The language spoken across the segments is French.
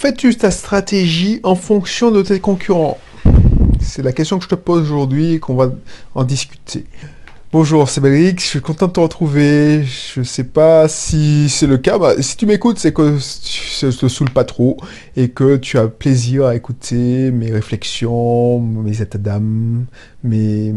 Fais-tu ta stratégie en fonction de tes concurrents? C'est la question que je te pose aujourd'hui et qu'on va en discuter. Bonjour, c'est Belrix, je suis content de te retrouver. Je sais pas si c'est le cas. Bah, si tu m'écoutes, c'est que tu te saoule pas trop et que tu as plaisir à écouter mes réflexions, mes états d'âme, mes,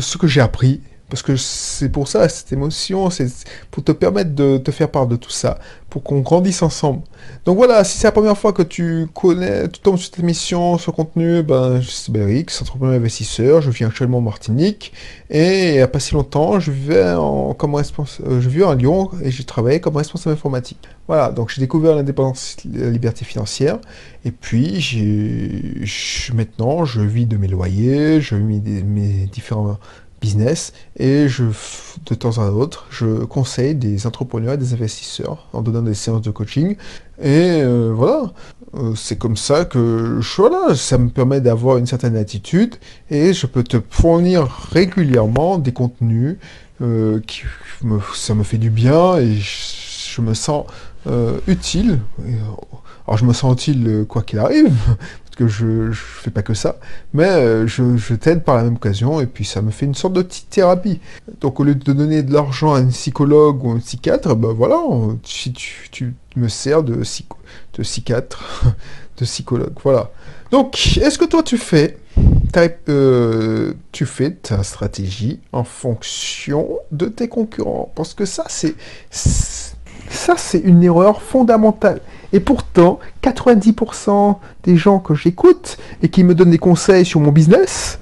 ce que j'ai appris parce que c'est pour ça, cette émotion, c'est pour te permettre de te faire part de tout ça, pour qu'on grandisse ensemble. Donc voilà, si c'est la première fois que tu connais, tu tombes sur cette émission, ce contenu, ben, c'est Belrix, entrepreneur investisseur, je vis actuellement en Martinique, et il n'y a pas si longtemps, je vivais, en, comme euh, je vivais à Lyon, et j'ai travaillé comme responsable informatique. Voilà, donc j'ai découvert l'indépendance, la liberté financière, et puis j'ai, maintenant, je vis de mes loyers, je vis de mes différents business et je, de temps à autre, je conseille des entrepreneurs et des investisseurs en donnant des séances de coaching. Et euh, voilà, euh, c'est comme ça que voilà, ça me permet d'avoir une certaine attitude et je peux te fournir régulièrement des contenus euh, qui me, ça me fait du bien et je, me sens utile. Alors je me sens utile quoi qu'il arrive, que je ne fais pas que ça, mais euh, je, t'aide par la même occasion, et puis ça me fait une sorte de petite thérapie. Donc au lieu de donner de l'argent à un psychologue ou un psychiatre, ben voilà, si tu, me sers de, de psychiatre, de psychologue, voilà. Donc, est-ce que toi tu fais, euh, tu fais ta stratégie en fonction de tes concurrents? Parce que ça, c'est ça, c'est une erreur fondamentale. Et pourtant, 90% des gens que j'écoute et qui me donnent des conseils sur mon business,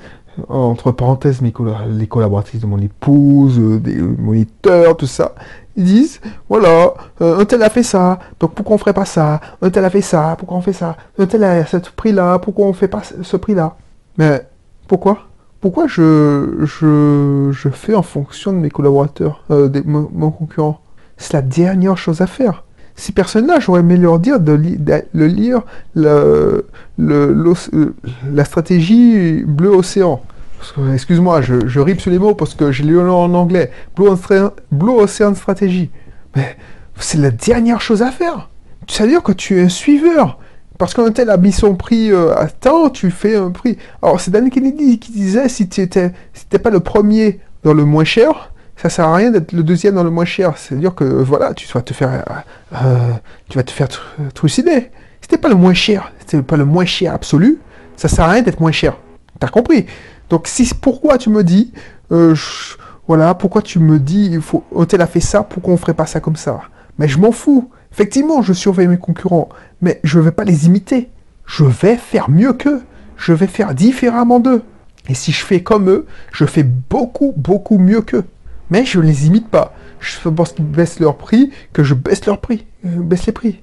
entre parenthèses, mes les collaboratrices de mon épouse, euh, des moniteurs, tout ça, ils disent, voilà, euh, un tel a fait ça, donc pourquoi on ferait pas ça? Un tel a fait ça, pourquoi on fait ça? Un tel a ce prix-là, pourquoi on fait pas ce prix-là? Mais pourquoi? Pourquoi je, je, je fais en fonction de mes collaborateurs, euh, de mon concurrent? C'est la dernière chose à faire. Ces personnes-là, j'aurais aimé leur dire de, le lire le, la stratégie Bleu Océan. Excuse-moi, je, je sur les mots parce que j'ai lu en anglais. Blue, Blue Ocean Strategy. Mais c'est la dernière chose à faire. Ça veut dire que tu es un suiveur. Parce qu'un tel a mis son prix euh, à temps, tu fais un prix. Alors, c'est Dan Kennedy qui disait si tu n'étais pas le premier dans le moins cher, ça sert à rien d'être le deuxième dans le moins cher. C'est-à-dire que voilà, tu vas te faire, euh, euh, tu vas te faire trucider. C'était pas le moins cher, c'était pas le moins cher absolu. Ça sert à rien d'être moins cher. T'as compris? Donc si pourquoi tu me dis, euh, voilà, pourquoi tu me dis, il faut, Hôtel a fait ça, pourquoi on ferait pas ça comme ça? Mais je m'en fous. Effectivement, je surveille mes concurrents, mais je ne vais pas les imiter. Je vais faire mieux qu'eux. Je vais faire différemment d'eux. Et si je fais comme eux, je fais beaucoup, beaucoup mieux qu'eux mais je ne les imite pas. Je pense qu'ils baissent leur prix, que je baisse leur prix, euh, baisse les prix.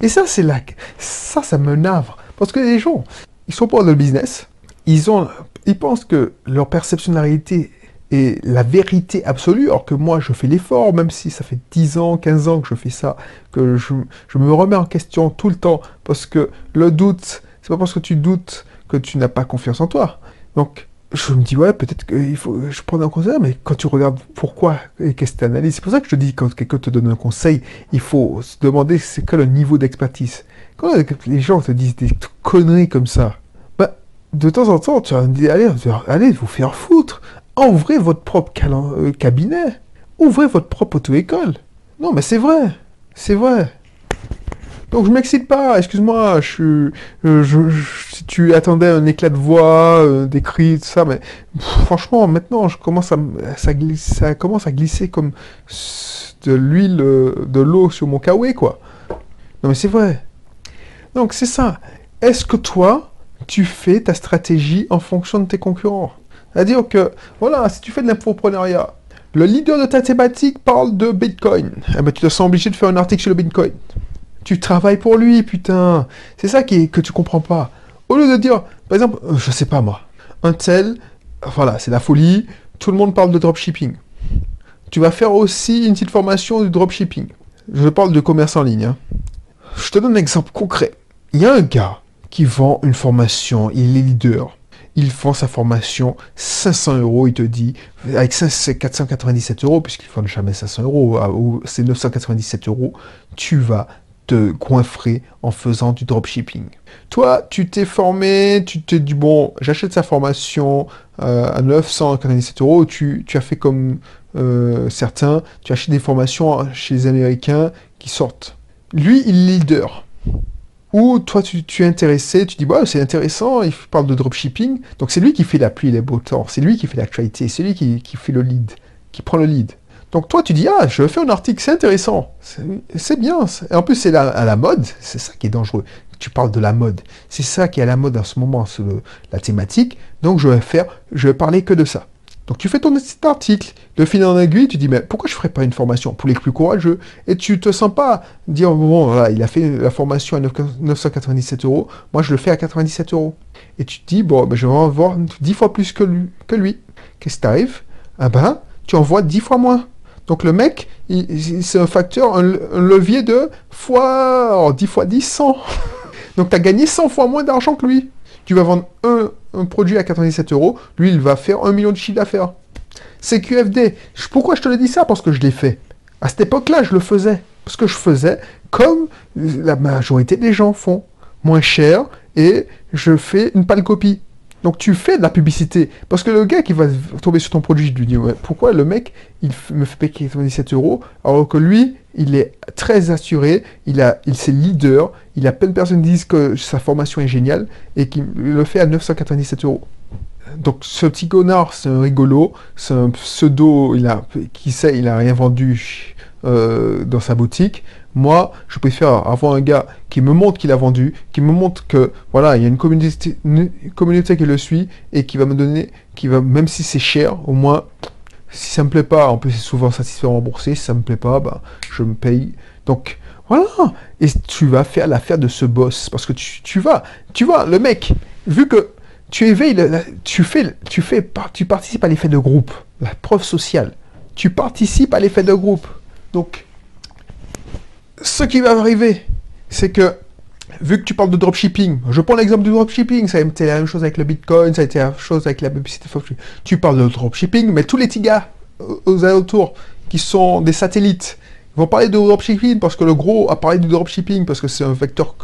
Et ça, c'est là, ça, ça me navre. Parce que les gens, ils sont pas dans le business, ils, ont, ils pensent que leur perception de la réalité est la vérité absolue, alors que moi, je fais l'effort, même si ça fait 10 ans, 15 ans que je fais ça, que je, je me remets en question tout le temps, parce que le doute, c'est pas parce que tu doutes que tu n'as pas confiance en toi. Donc, je me dis, ouais, peut-être qu'il faut je prends un conseil, mais quand tu regardes pourquoi et qu'est-ce que tu analyses, c'est pour ça que je te dis, quand quelqu'un te donne un conseil, il faut se demander c'est quel le niveau d'expertise? Quand les gens te disent des conneries comme ça, bah, de temps en temps, tu vas dire, allez, allez vous faire foutre, ouvrez votre propre euh, cabinet, ouvrez votre propre auto-école. Non, mais c'est vrai, c'est vrai. Donc je m'excite pas, excuse-moi, je, je, si tu attendais un éclat de voix, euh, des cris, tout ça, mais franchement, maintenant, je commence à, ça, ça commence à glisser comme de l'huile, euh, de l'eau sur mon kawaii, quoi. Non mais c'est vrai. Donc c'est ça. Est-ce que toi, tu fais ta stratégie en fonction de tes concurrents? C'est-à-dire que, voilà, si tu fais de l'infoprenariat, le leader de ta thématique parle de Bitcoin. Eh ben, tu te sens obligé de faire un article sur le Bitcoin. Tu travailles pour lui, putain. C'est ça qui que tu comprends pas. Au lieu de dire, par exemple, euh, je sais pas moi, un tel, voilà, c'est la folie, tout le monde parle de dropshipping. Tu vas faire aussi une petite formation de dropshipping. Je parle de commerce en ligne. Hein. Je te donne un exemple concret. Il y a un gars qui vend une formation, il est leader. Il vend sa formation 500 euros, il te dit, avec ça c'est 497 euros, puisqu'il ne vend jamais 500 euros, ah, c'est 997 euros, tu vas te en faisant du dropshipping. Toi, tu t'es formé, tu t'es dit, bon, j'achète sa formation euh, à 997 euros, tu, tu as fait comme euh, certains, tu achètes des formations chez les Américains qui sortent. Lui, il leader. Ou toi, tu, es intéressé, tu dis, bah, c'est intéressant, il parle de dropshipping. Donc c'est lui qui fait la pluie et les beaux temps, c'est lui qui fait l'actualité, c'est lui qui, qui fait le lead, qui prend le lead. Donc toi, tu dis, ah, je vais faire un article, c'est intéressant, c'est bien. Et en plus, c'est à la mode, c'est ça qui est dangereux. Tu parles de la mode. C'est ça qui est à la mode en ce moment, c'est la thématique. Donc je vais faire, je vais parler que de ça. Donc tu fais ton article, de fil en aiguille, tu dis, mais pourquoi je ne ferais pas une formation pour les plus courageux? Et tu te sens pas dire, bon, il a fait la formation à 997 euros, moi je le fais à 97 euros. Et tu te dis, bon, ben, je vais en avoir 10 fois plus que lui. Que lui. Qu'est-ce qui t'arrive? Ah ben, tu envoies 10 fois moins. Donc le mec, c'est un facteur, un, levier de fois 10 fois 10, 100. Donc tu as gagné 100 fois moins d'argent que lui. Tu vas vendre un, produit à 97 euros, lui il va faire 1 million de chiffre d'affaires. C'est QFD. Pourquoi je te le dis ça? Parce que je l'ai fait. À cette époque-là, je le faisais. Parce que je faisais comme la majorité des gens font. Moins cher et je fais une pâle copie. Donc tu fais de la publicité. Parce que le gars qui va tomber sur ton produit, je lui dis pourquoi le mec, il me fait payer 97 euros, alors que lui, il est très assuré, il a, il c'est leader, il a plein de personnes qui disent que sa formation est géniale et qui le fait à 997 euros. Donc ce petit connard, c'est un rigolo, c'est un pseudo, il a, qui sait, il a rien vendu euh, dans sa boutique. Moi, je préfère avoir un gars qui me montre qu'il a vendu, qui me montre que voilà, il y a une communauté, communauté qui le suit et qui va me donner, qui va, même si c'est cher, au moins, si ça me plaît pas, en plus c'est souvent satisfait remboursé, si ça me plaît pas, bah, je me paye. Donc voilà, et tu vas faire l'affaire de ce boss parce que tu, tu vas, tu vois, le mec, vu que tu éveilles, tu fais, tu fais, tu participes à l'effet de groupe, la preuve sociale. Tu participes à l'effet de groupe. Donc, ce qui va arriver, c'est que, vu que tu parles de dropshipping, je prends l'exemple du dropshipping, ça a été la même chose avec le Bitcoin, ça a été la même chose avec la publicité. Tu parles de dropshipping, mais tous les petits gars aux alentours qui sont des satellites vont parler de dropshipping parce que le gros a parlé du dropshipping parce que c'est un vecteur.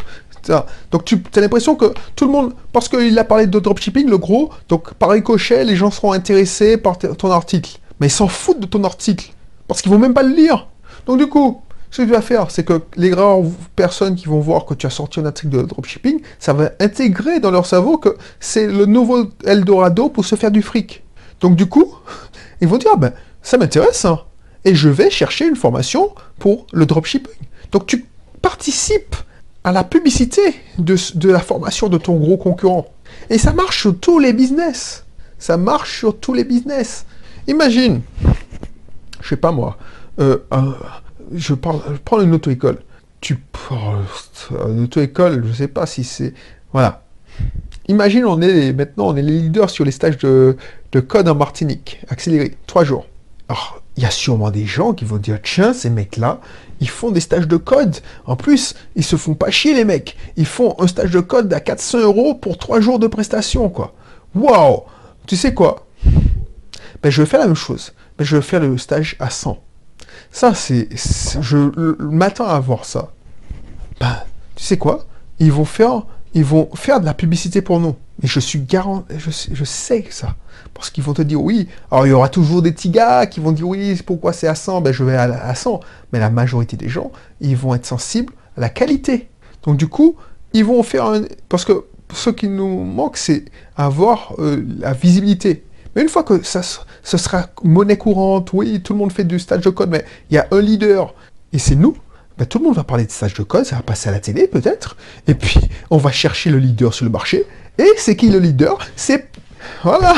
Donc tu as l'impression que tout le monde, parce qu'il a parlé de dropshipping, le gros, donc par ricochet, les gens seront intéressés par ton article. Mais ils s'en foutent de ton article parce qu'ils vont même pas le lire. Donc du coup, ce que tu vas faire, c'est que les rares personnes qui vont voir que tu as sorti un article de dropshipping, ça va intégrer dans leur cerveau que c'est le nouveau Eldorado pour se faire du fric. Donc du coup, ils vont dire, ah ben, ça m'intéresse, hein, et je vais chercher une formation pour le dropshipping. Donc tu participes à la publicité de, la formation de ton gros concurrent. Et ça marche sur tous les business. Ça marche sur tous les business. Imagine, je sais pas moi, euh, je, parle, je prends une auto-école. Tu parles une auto-école, je sais pas si c'est... Voilà. Imagine, on est maintenant, on est les leaders sur les stages de, code en Martinique, accéléré, trois jours. Alors, il y a sûrement des gens qui vont dire, tiens, ces mecs-là, ils font des stages de code. En plus, ils se font pas chier, les mecs. Ils font un stage de code à 400 euros pour trois jours de prestation, quoi. Waouh Tu sais quoi? Ben, je vais faire la même chose. Ben, je vais faire le stage à 100. Ça, c'est. Je m'attends à voir ça. Ben, tu sais quoi? Ils vont faire. Ils vont faire de la publicité pour nous. Mais je suis garant. Je, je sais ça. Parce qu'ils vont te dire oui. Alors, il y aura toujours des petits gars qui vont dire oui, pourquoi c'est à 100 Ben, je vais à, 100. Mais la majorité des gens, ils vont être sensibles à la qualité. Donc, du coup, ils vont faire un. Parce que ce qui nous manque, c'est avoir euh, la visibilité. Mais une fois que ça, ce sera monnaie courante, oui, tout le monde fait du stage de code, mais il y a un leader, et c'est nous, ben, tout le monde va parler de stage de code, ça va passer à la télé peut-être, et puis on va chercher le leader sur le marché, et c'est qui le leader? C'est... Voilà.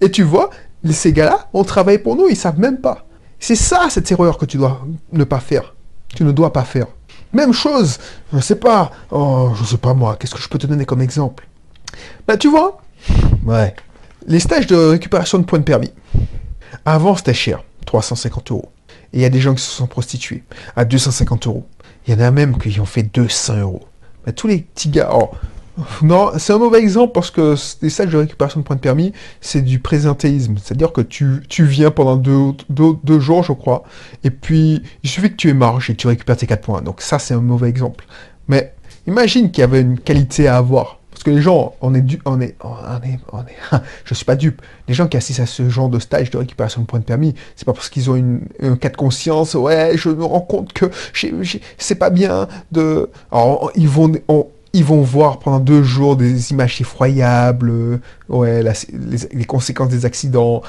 Et tu vois, ces gars-là ont travaillé pour nous, ils savent même pas. C'est ça, cette erreur que tu dois ne pas faire. Tu ne dois pas faire. Même chose, je sais pas, oh, je sais pas moi, qu'est-ce que je peux te donner comme exemple? Ben tu vois, ouais, les stages de récupération de points de permis. Avant, c'était cher, 350 euros. Et il y a des gens qui se sont prostitués à 250 euros. Il y en a même qui ont fait 200 euros. tous les petits gars, oh, Non, c'est un mauvais exemple parce que les stages de récupération de points de permis, c'est du présentéisme. C'est-à-dire que tu, viens pendant deux, jours, je crois, et puis il suffit que tu aies marge et tu récupères tes 4 points. Donc ça, c'est un mauvais exemple. Mais imagine qu'il y avait une qualité à avoir. Les gens, on est, du, on est, on est, on est, je suis pas dupe. Les gens qui assistent à ce genre de stage de récupération de points de permis, c'est pas parce qu'ils ont une, un cas de conscience, ouais, je me rends compte que c'est pas bien de, alors ils vont, on, ils vont voir pendant deux jours des images effroyables, ouais, les, conséquences des accidents,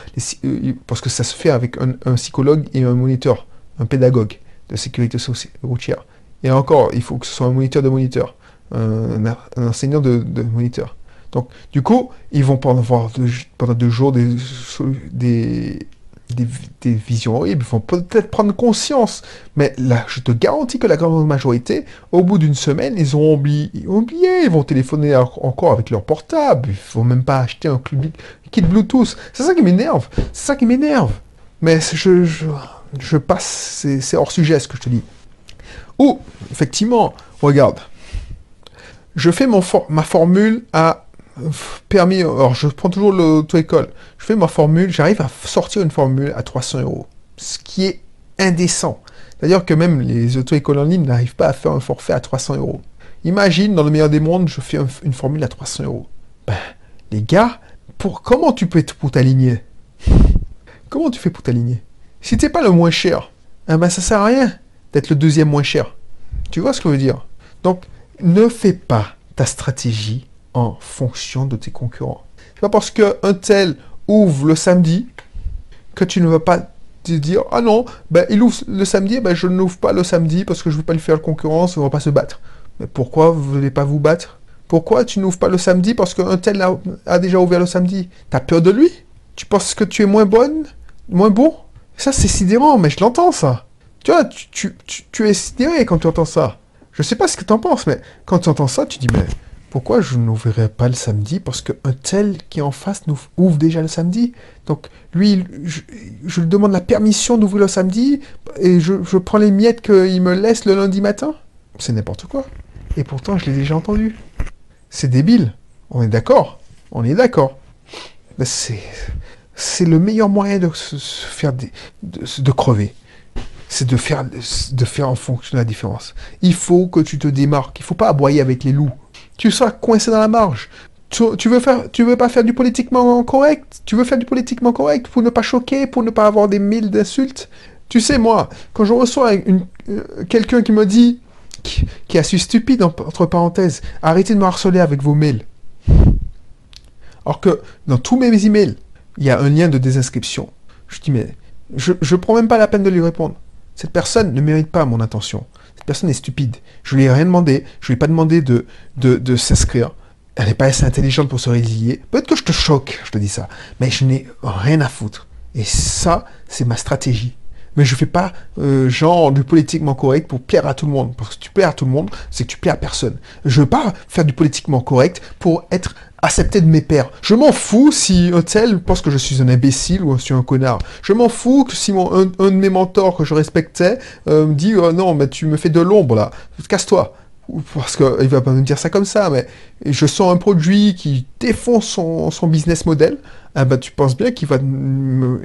euh, parce que ça se fait avec un, psychologue et un moniteur, un pédagogue de sécurité routière. Et encore, il faut que ce soit un moniteur de moniteur, un, enseignant de, moniteur. Donc, du coup, ils vont pendant, voir pendant deux jours des, des, des, visions horribles, ils vont peut-être prendre conscience. Mais là, je te garantis que la grande majorité, au bout d'une semaine, ils ont oublié, oublié, ils vont téléphoner encore avec leur portable, il ne faut même pas acheter un kit Bluetooth. C'est ça qui m'énerve, c'est ça qui m'énerve. Mais je, je, je passe, c'est hors sujet ce que je te dis. Ou, effectivement, regarde, je fais ma formule à permis, alors je prends toujours l'auto-école, je fais ma formule, j'arrive à sortir une formule à 300 euros, ce qui est indécent. C'est-à-dire que même les auto-écoles en ligne n'arrivent pas à faire un forfait à 300 euros. Imagine, dans le meilleur des mondes, je fais une formule à 300 euros. Ben, les gars, pour, comment tu peux pour t'aligner? Comment tu fais pour t'aligner? Si t'es pas le moins cher, eh ben ça sert à rien d'être le deuxième moins cher. Tu vois ce que je veux dire? Donc, ne fais pas ta stratégie en fonction de tes concurrents. C'est pas parce qu'un tel ouvre le samedi que tu ne vas pas te dire ah non, ben, il ouvre le samedi, ben, je n'ouvre pas le samedi parce que je ne veux pas lui faire concurrence, on va pas se battre. Mais pourquoi vous ne voulez pas vous battre? Pourquoi tu n'ouvres pas le samedi parce qu'un tel a, déjà ouvert le samedi? Tu as peur de lui? Tu penses que tu es moins bonne Moins bon? Ça c'est sidérant, mais je l'entends ça. Tu vois, tu, tu, es sidéré quand tu entends ça. Je sais pas ce que tu en penses, mais quand tu entends ça, tu dis mais pourquoi je n'ouvrirai pas le samedi Parce qu'un tel qui est en face nous ouvre déjà le samedi? Donc lui, je, lui demande la permission d'ouvrir le samedi et je, prends les miettes qu'il me laisse le lundi matin? C'est n'importe quoi. Et pourtant, je l'ai déjà entendu. C'est débile. On est d'accord. On est d'accord. C'est, le meilleur moyen de se, faire de, de crever. C'est de faire, de faire en fonction de la différence. Il faut que tu te démarques. Il faut pas aboyer avec les loups tu seras coincé dans la marge. Tu, veux faire, pas faire du politiquement correct? Tu veux faire du politiquement correct pour ne pas choquer, pour ne pas avoir des mille d'insultes? Tu sais, moi, quand je reçois euh, quelqu'un qui me dit, qui, a su stupide, entre parenthèses, arrêtez de me harceler avec vos mails. Alors que dans tous mes emails, il y a un lien de désinscription. Je dis, mais je ne prends même pas la peine de lui répondre. Cette personne ne mérite pas mon attention personne est stupide. Je lui ai rien demandé. Je lui ai pas demandé de, de, s'inscrire. Elle n'est pas assez intelligente pour se résilier. Peut-être que je te choque, je te dis ça. Mais je n'ai rien à foutre. Et ça, c'est ma stratégie. Mais je fais pas euh, genre du politiquement correct pour plaire à tout le monde. Parce que tu plais à tout le monde, c'est que tu plais à personne. Je veux pas faire du politiquement correct pour être accepter de mes pairs. Je m'en fous si un tel pense que je suis un imbécile ou un connard. Je m'en fous que si un, de mes mentors que je respectais euh, me dit oh non mais tu me fais de l'ombre là, casse-toi. Parce qu'il va pas me dire ça comme ça, mais je sens un produit qui défonce son, business model, ah bah, tu penses bien qu'il va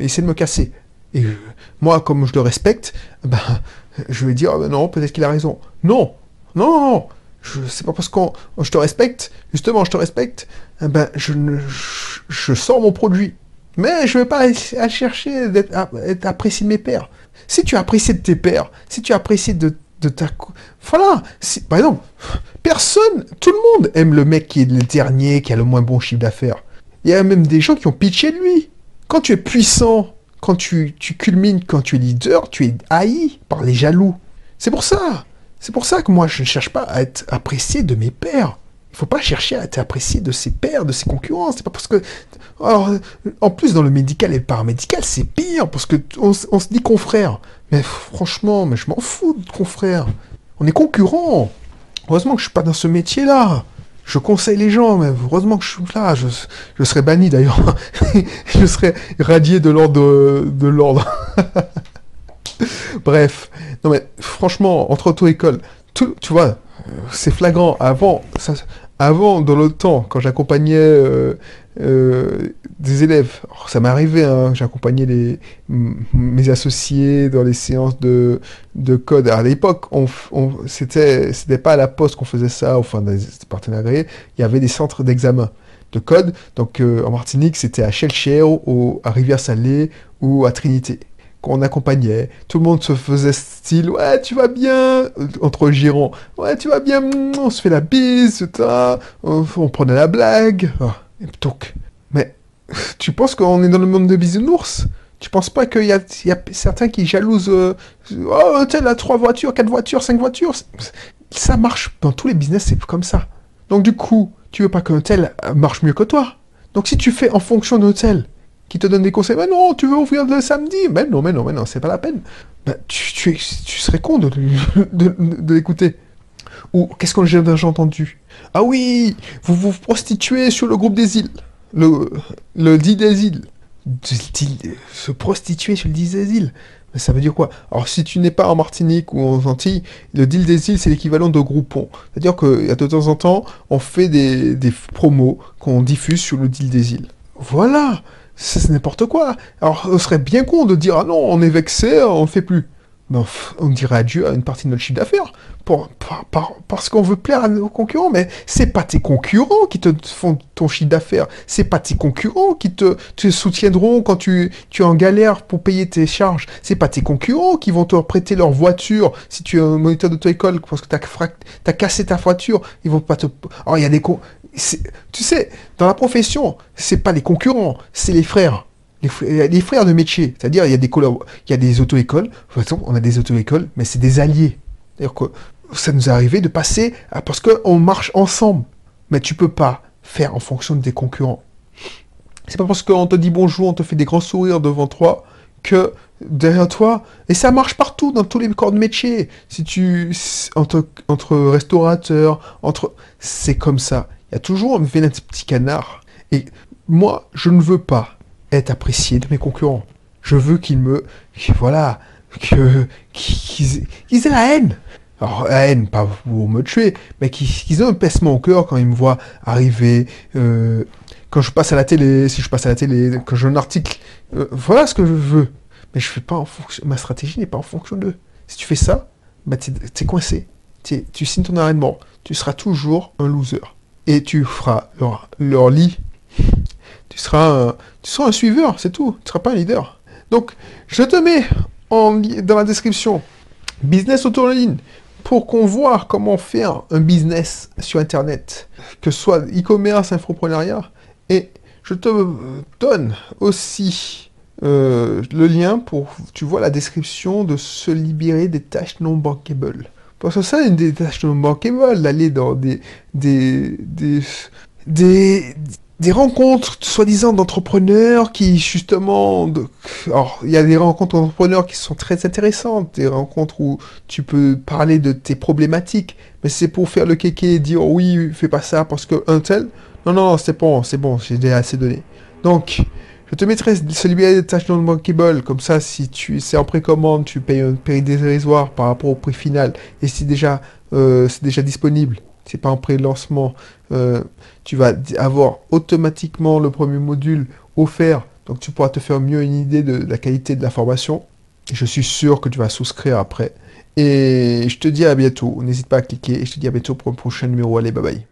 essayer de me casser. Et moi, comme je le respecte, bah, je vais dire oh, non, peut-être qu'il a raison. Non, non, je c'est pas parce que je te respecte, justement, je te respecte, eh ben, je, je, sors mon produit. Mais je vais pas à chercher d'être apprécié de mes pères. Si tu apprécies de tes pères, si tu apprécies de, de ta... Voilà, par exemple, personne, tout le monde aime le mec qui est le dernier, qui a le moins bon chiffre d'affaires. Il y a même des gens qui ont pitché de lui. Quand tu es puissant, quand tu culmines, quand tu es leader, tu es haï par les jaloux. C'est pour ça. C'est pour ça que moi, je ne cherche pas à être apprécié de mes pères. Il ne faut pas chercher à être apprécié de ses pairs, de ses concurrents. C'est pas parce que. Alors, en plus, dans le médical et le paramédical, c'est pire, parce que on, se dit confrère. Mais franchement, mais je m'en fous de confrère. On est concurrents. Heureusement que je suis pas dans ce métier-là. Je conseille les gens, mais heureusement que je suis là. Je, je serais banni d'ailleurs. je serais radié de l'ordre de l'ordre. Bref, non mais franchement, entre auto-école, tu vois, c'est flagrant. Avant, avant, dans le temps, quand j'accompagnais euh, euh, des élèves, alors, ça m'est arrivé, hein, j'accompagnais les, mes associés dans les séances de, de code. À l'époque, on, on, c'était, c'était pas à la poste qu'on faisait ça, enfin, dans les partenaires agréés, il y avait des centres d'examen de code. Donc, euh, en Martinique, c'était à au, à Rivière-Salée ou à Trinité qu'on accompagnait. Tout le monde se faisait style, ouais, tu vas bien, entre girons, ouais, tu vas bien, on se fait la bise, on, prenait la blague. Donc, mais tu penses qu'on est dans le monde de bisounours? Tu penses pas qu'il y y a certains qui jalousent, euh, oh, tel a trois voitures, quatre voitures, cinq voitures Ça marche dans tous les business, c'est comme ça. Donc du coup, tu veux pas qu'un tel marche mieux que toi? Donc si tu fais en fonction d'un tel, qui te donne des conseils. Mais non, tu veux ouvrir le samedi Mais non, mais non, mais non, c'est pas la peine. Ben, tu, tu, serais con de, de, l'écouter. Ou qu'est-ce que j'ai entendu? Ah oui, vous vous prostituez sur le groupe des îles. Le, le dit des îles. Se prostituer sur le dit des îles. Mais ça veut dire quoi? Alors si tu n'es pas en Martinique ou en Antilles, le deal des îles c'est l'équivalent de Groupon. C'est-à-dire que de temps en temps, on fait des, des promos qu'on diffuse sur le deal des îles. Voilà c'est n'importe quoi. Alors, ce serait bien con de dire, ah non, on est vexé, on ne fait plus. On dirait adieu à une partie de notre chiffre d'affaires. Parce qu'on veut plaire à nos concurrents, mais c'est pas tes concurrents qui te font ton chiffre d'affaires. C'est pas tes concurrents qui te, soutiendront quand tu, tu es en galère pour payer tes charges. C'est pas tes concurrents qui vont te prêter leur voiture si tu es un moniteur d'auto-école parce que tu as, cassé ta voiture. Ils vont pas te. Alors, il y a des. Tu sais, dans la profession, c'est pas les concurrents, c'est les frères. Les, fr- les frères de métier. C'est-à-dire, il y a des il y a des auto-écoles. Par exemple, on a des auto-écoles, mais c'est des alliés. C'est-à-dire que ça nous est arrivé de passer parce qu'on marche ensemble. Mais tu peux pas faire en fonction de tes concurrents. C'est pas parce qu'on te dit bonjour, on te fait des grands sourires devant toi que derrière toi, et ça marche partout dans tous les corps de métier. Si tu entre, entre restaurateurs, entre c'est comme ça. Il y a toujours un vilain petit canard. Et moi, je ne veux pas être apprécié de mes concurrents. Je veux qu'ils me, voilà, que qu'ils qu'ils aient la haine. Alors, la haine, pas pour me tuer, mais qu'ils qu'ils aient un pincement au cœur quand ils me voient arriver, euh, quand je passe à la télé, si je passe à la télé, quand j'ai un article, euh, voilà ce que je veux. Mais je fais pas en fonction, ma stratégie n'est pas en fonction d'eux. Si tu fais ça, bah t'es t'es coincé. Tu signes ton arrêt de mort. Tu seras toujours un loser. Et tu feras leur, lit. Tu seras, un, tu seras un suiveur, c'est tout. Tu seras pas un leader. Donc, je te mets en, dans la description Business Autoline pour qu'on voit comment faire un business sur Internet, que ce soit e-commerce, infoprenariat. Et je te donne aussi euh, le lien pour, tu vois, la description de se libérer des tâches non bankables. Parce que ça, une des tâches non bankables, d'aller dans des, des, des, des, des rencontres, soi-disant, d'entrepreneurs qui, justement, alors, il y a des rencontres d'entrepreneurs qui sont très intéressantes, des rencontres où tu peux parler de tes problématiques, mais c'est pour faire le kéké et dire oui, fais pas ça parce que un tel. Non, non, c'est bon, c'est bon, j'ai déjà assez donné. Donc, je te mettrai libérer des tâches non bankable, comme ça, si tu c'est en précommande, tu payes un prix dérisoire par rapport au prix final, et si déjà euh, c'est déjà disponible, c'est pas en pré-lancement, euh, tu vas avoir automatiquement le premier module offert, donc tu pourras te faire mieux une idée de, la qualité de la formation. Je suis sûr que tu vas souscrire après. Et je te dis à bientôt. N'hésite pas à cliquer et je te dis à bientôt pour un prochain numéro. Allez, bye bye.